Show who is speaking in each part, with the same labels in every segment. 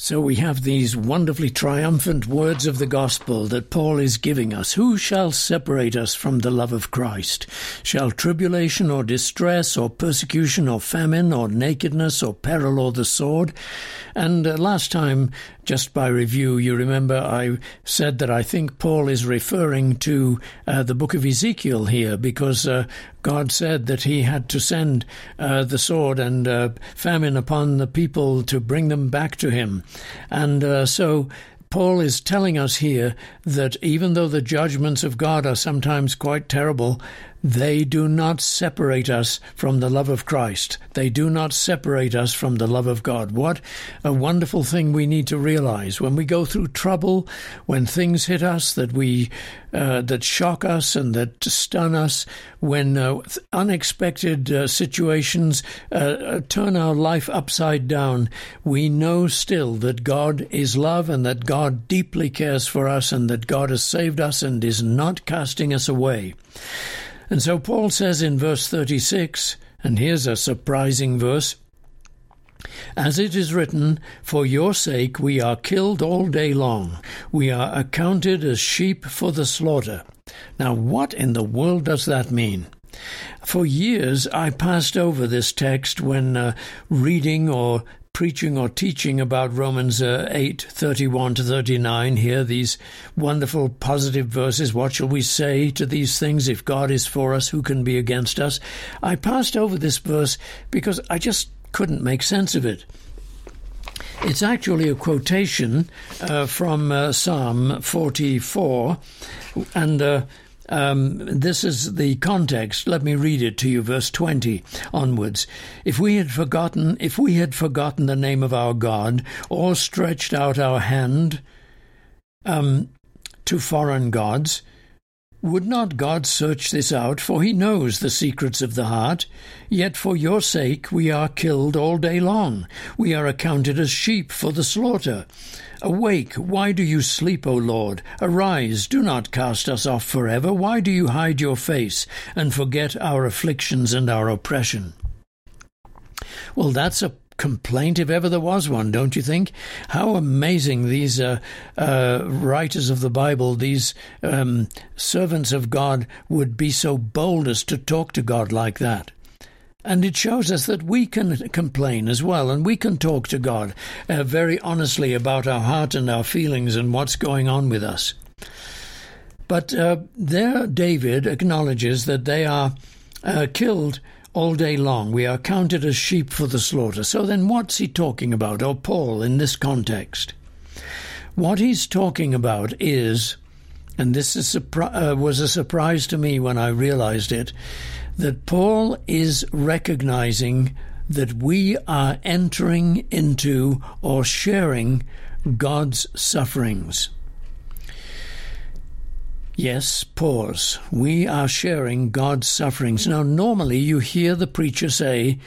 Speaker 1: So we have these wonderfully triumphant words of the gospel that Paul is giving us. Who shall separate us from the love of Christ? Shall tribulation or distress or persecution or famine or nakedness or peril or the sword? And uh, last time, just by review, you remember I said that I think Paul is referring to uh, the book of Ezekiel here because uh, God said that he had to send uh, the sword and uh, famine upon the people to bring them back to him. And uh, so Paul is telling us here that even though the judgments of God are sometimes quite terrible, they do not separate us from the love of Christ. They do not separate us from the love of God. What a wonderful thing we need to realize when we go through trouble, when things hit us that we uh, that shock us and that stun us, when uh, unexpected uh, situations uh, uh, turn our life upside down. We know still that God is love and that God deeply cares for us and that God has saved us and is not casting us away. And so Paul says in verse 36, and here's a surprising verse. As it is written, For your sake we are killed all day long. We are accounted as sheep for the slaughter. Now, what in the world does that mean? For years I passed over this text when uh, reading or preaching or teaching about Romans uh, 8 31 to 39 here, these wonderful positive verses. What shall we say to these things? If God is for us, who can be against us? I passed over this verse because I just couldn't make sense of it. It's actually a quotation uh, from uh, Psalm 44, and uh, um, this is the context. Let me read it to you, verse 20 onwards. If we had forgotten, if we had forgotten the name of our God, or stretched out our hand um, to foreign gods, would not God search this out? For he knows the secrets of the heart. Yet for your sake we are killed all day long. We are accounted as sheep for the slaughter. Awake, why do you sleep, O Lord? Arise, do not cast us off forever. Why do you hide your face and forget our afflictions and our oppression? Well, that's a complaint if ever there was one, don't you think? How amazing these uh, uh, writers of the Bible, these um, servants of God, would be so bold as to talk to God like that. And it shows us that we can complain as well, and we can talk to God uh, very honestly about our heart and our feelings and what's going on with us. But uh, there, David acknowledges that they are uh, killed all day long. We are counted as sheep for the slaughter. So then, what's he talking about, or Paul, in this context? What he's talking about is, and this is uh, was a surprise to me when I realized it, that Paul is recognizing that we are entering into or sharing God's sufferings. Yes, pause. We are sharing God's sufferings. Now, normally you hear the preacher say,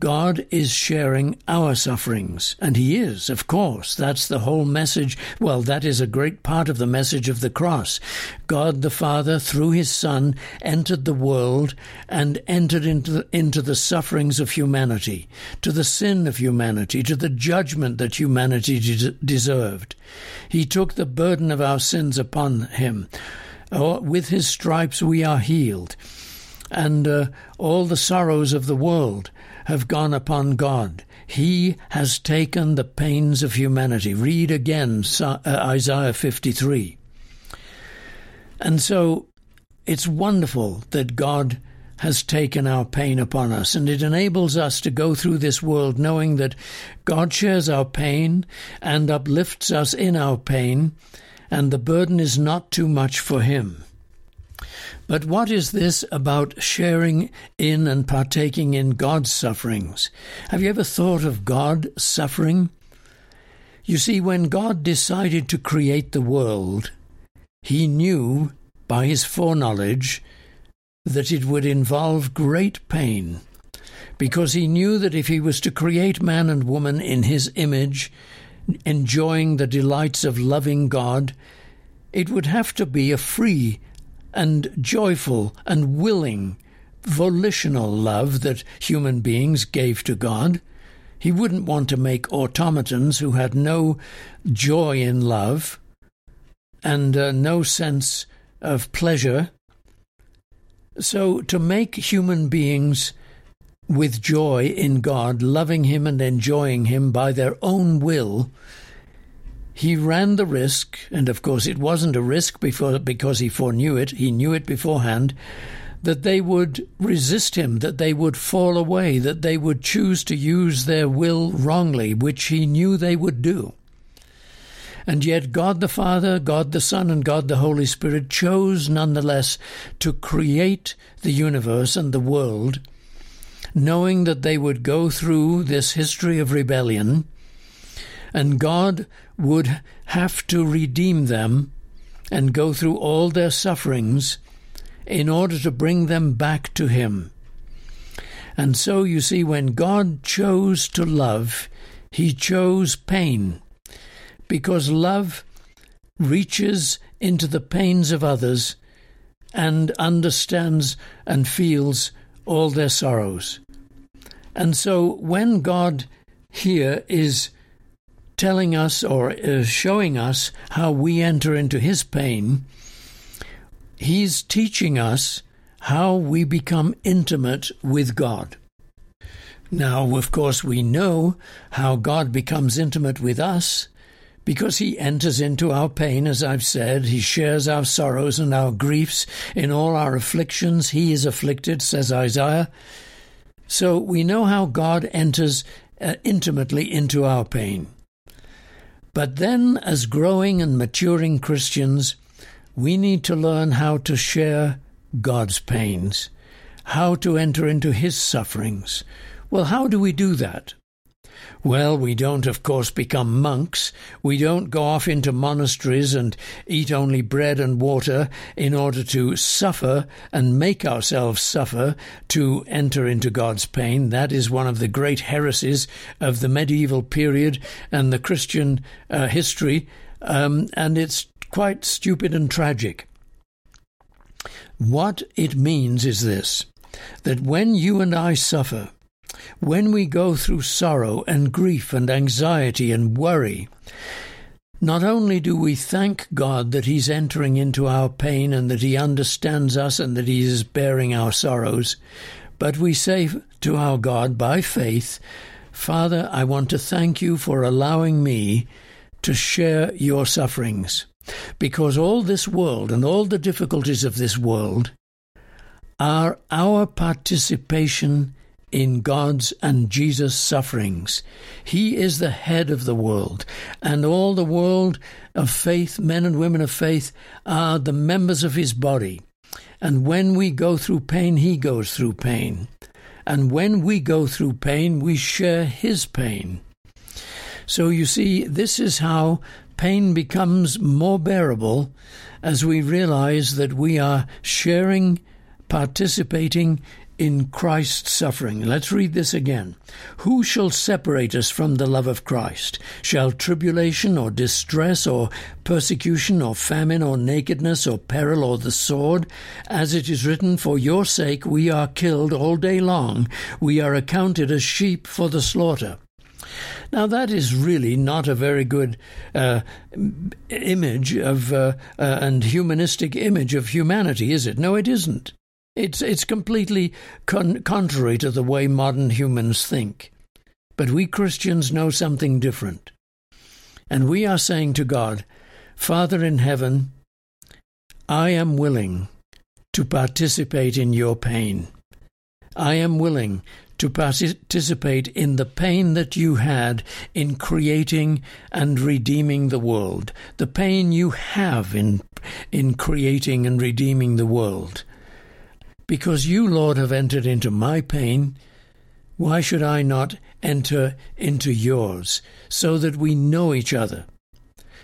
Speaker 1: God is sharing our sufferings. And He is, of course. That's the whole message. Well, that is a great part of the message of the cross. God the Father, through His Son, entered the world and entered into the, into the sufferings of humanity, to the sin of humanity, to the judgment that humanity de- deserved. He took the burden of our sins upon Him Oh, with his stripes we are healed. And uh, all the sorrows of the world have gone upon God. He has taken the pains of humanity. Read again uh, Isaiah 53. And so it's wonderful that God has taken our pain upon us, and it enables us to go through this world knowing that God shares our pain and uplifts us in our pain, and the burden is not too much for him. But what is this about sharing in and partaking in God's sufferings? Have you ever thought of God suffering? You see, when God decided to create the world, he knew by his foreknowledge that it would involve great pain, because he knew that if he was to create man and woman in his image, enjoying the delights of loving God, it would have to be a free and joyful and willing, volitional love that human beings gave to God. He wouldn't want to make automatons who had no joy in love and uh, no sense of pleasure. So, to make human beings with joy in God, loving Him and enjoying Him by their own will, he ran the risk, and of course it wasn't a risk before, because he foreknew it, he knew it beforehand, that they would resist him, that they would fall away, that they would choose to use their will wrongly, which he knew they would do. And yet, God the Father, God the Son, and God the Holy Spirit chose nonetheless to create the universe and the world, knowing that they would go through this history of rebellion and God would have to redeem them and go through all their sufferings in order to bring them back to Him. And so you see, when God chose to love, He chose pain, because love reaches into the pains of others and understands and feels all their sorrows. And so when God here is telling us or uh, showing us how we enter into his pain, he's teaching us how we become intimate with God. Now, of course, we know how God becomes intimate with us because he enters into our pain, as I've said. He shares our sorrows and our griefs. In all our afflictions, he is afflicted, says Isaiah. So we know how God enters uh, intimately into our pain. But then, as growing and maturing Christians, we need to learn how to share God's pains, how to enter into His sufferings. Well, how do we do that? Well, we don't, of course, become monks. We don't go off into monasteries and eat only bread and water in order to suffer and make ourselves suffer to enter into God's pain. That is one of the great heresies of the medieval period and the Christian uh, history, um, and it's quite stupid and tragic. What it means is this that when you and I suffer, when we go through sorrow and grief and anxiety and worry, not only do we thank God that He's entering into our pain and that He understands us and that He is bearing our sorrows, but we say to our God by faith, Father, I want to thank you for allowing me to share your sufferings, because all this world and all the difficulties of this world are our participation in God's and Jesus' sufferings. He is the head of the world, and all the world of faith, men and women of faith, are the members of his body. And when we go through pain, he goes through pain. And when we go through pain, we share his pain. So you see, this is how pain becomes more bearable as we realize that we are sharing, participating in Christ's suffering. Let's read this again. Who shall separate us from the love of Christ? Shall tribulation or distress or persecution or famine or nakedness or peril or the sword? As it is written, For your sake we are killed all day long, we are accounted as sheep for the slaughter. Now, that is really not a very good uh, image of uh, uh, and humanistic image of humanity, is it? No, it isn't. It's, it's completely con- contrary to the way modern humans think. But we Christians know something different. And we are saying to God, Father in heaven, I am willing to participate in your pain. I am willing to participate in the pain that you had in creating and redeeming the world, the pain you have in, in creating and redeeming the world. Because you, Lord, have entered into my pain, why should I not enter into yours, so that we know each other?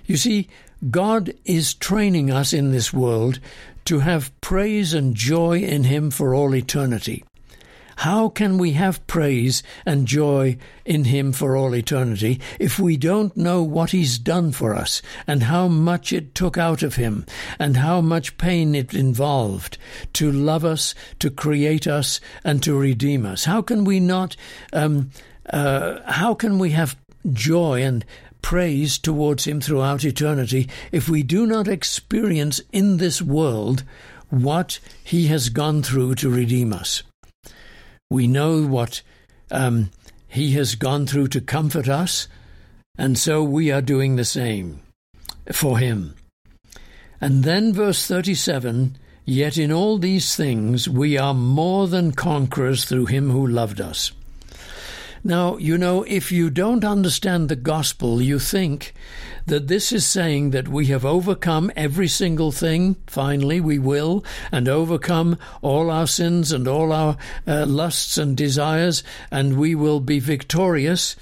Speaker 1: You see, God is training us in this world to have praise and joy in Him for all eternity. How can we have praise and joy in Him for all eternity if we don't know what He's done for us and how much it took out of Him and how much pain it involved to love us, to create us, and to redeem us? How can we not, um, uh, how can we have joy and praise towards Him throughout eternity if we do not experience in this world what He has gone through to redeem us? We know what um, He has gone through to comfort us, and so we are doing the same for Him. And then, verse 37 Yet in all these things we are more than conquerors through Him who loved us. Now, you know, if you don't understand the gospel, you think that this is saying that we have overcome every single thing, finally, we will, and overcome all our sins and all our uh, lusts and desires, and we will be victorious.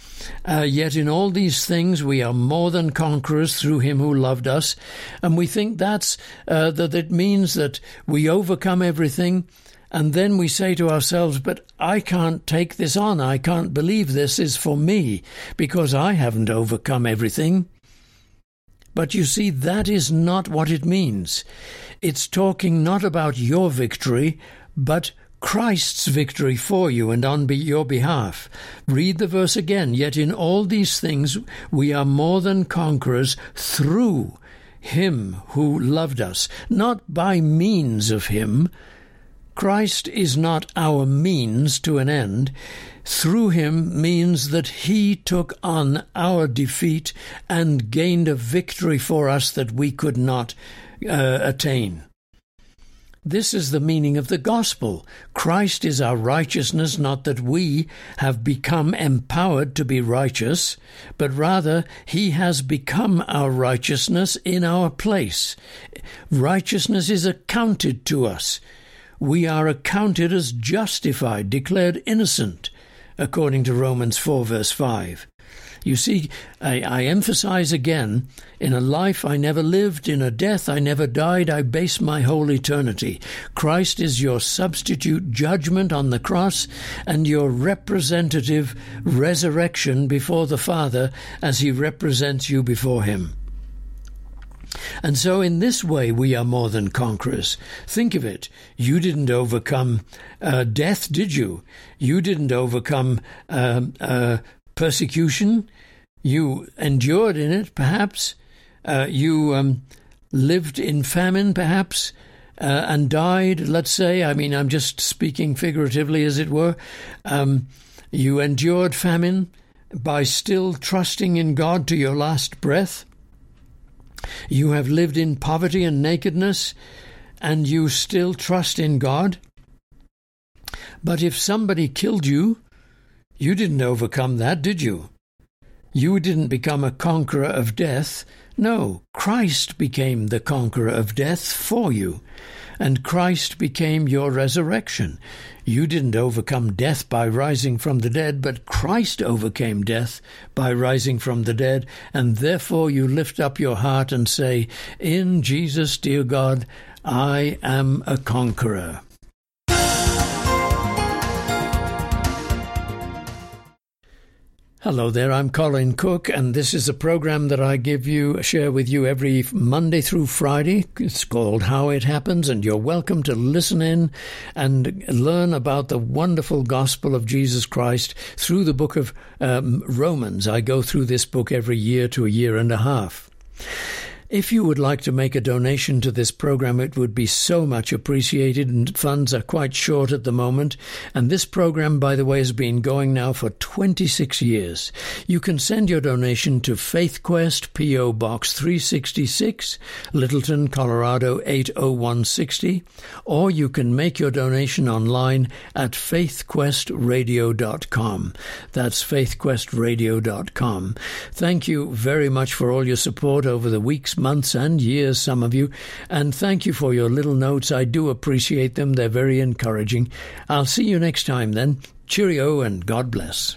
Speaker 1: Uh, yet in all these things we are more than conquerors through him who loved us. And we think that's, uh, that it means that we overcome everything and then we say to ourselves, but I can't take this on. I can't believe this is for me because I haven't overcome everything. But you see, that is not what it means. It's talking not about your victory, but Christ's victory for you and on your behalf. Read the verse again. Yet in all these things we are more than conquerors through Him who loved us, not by means of Him, Christ is not our means to an end. Through him means that he took on our defeat and gained a victory for us that we could not uh, attain. This is the meaning of the gospel. Christ is our righteousness, not that we have become empowered to be righteous, but rather he has become our righteousness in our place. Righteousness is accounted to us we are accounted as justified, declared innocent, according to Romans 4, verse 5. You see, I, I, emphasize again in a life I never lived, in a death I never died, I base my whole eternity. Christ is your substitute judgment on the cross and your representative resurrection before the Father as he represents you before him. And so, in this way, we are more than conquerors. Think of it. You didn't overcome uh, death, did you? You didn't overcome uh, uh, persecution. You endured in it, perhaps. Uh, you um, lived in famine, perhaps. Uh, and died, let's say. I mean, I'm just speaking figuratively, as it were. Um, you endured famine by still trusting in God to your last breath. You have lived in poverty and nakedness, and you still trust in God? But if somebody killed you, you didn't overcome that, did you? You didn't become a conqueror of death. No, Christ became the conqueror of death for you and Christ became your resurrection. You didn't overcome death by rising from the dead, but Christ overcame death by rising from the dead, and therefore you lift up your heart and say, In Jesus, dear God, I am a conqueror. Hello there, I'm Colin Cook, and this is a program that I give you, share with you every Monday through Friday. It's called How It Happens, and you're welcome to listen in and learn about the wonderful gospel of Jesus Christ through the book of um, Romans. I go through this book every year to a year and a half. If you would like to make a donation to this program, it would be so much appreciated, and funds are quite short at the moment. And this program, by the way, has been going now for 26 years. You can send your donation to FaithQuest, P.O. Box 366, Littleton, Colorado 80160, or you can make your donation online at faithquestradio.com. That's faithquestradio.com. Thank you very much for all your support over the weeks months and years, some of you, and thank you for your little notes. I do appreciate them. They're very encouraging. I'll see you next time then. Cheerio and God bless.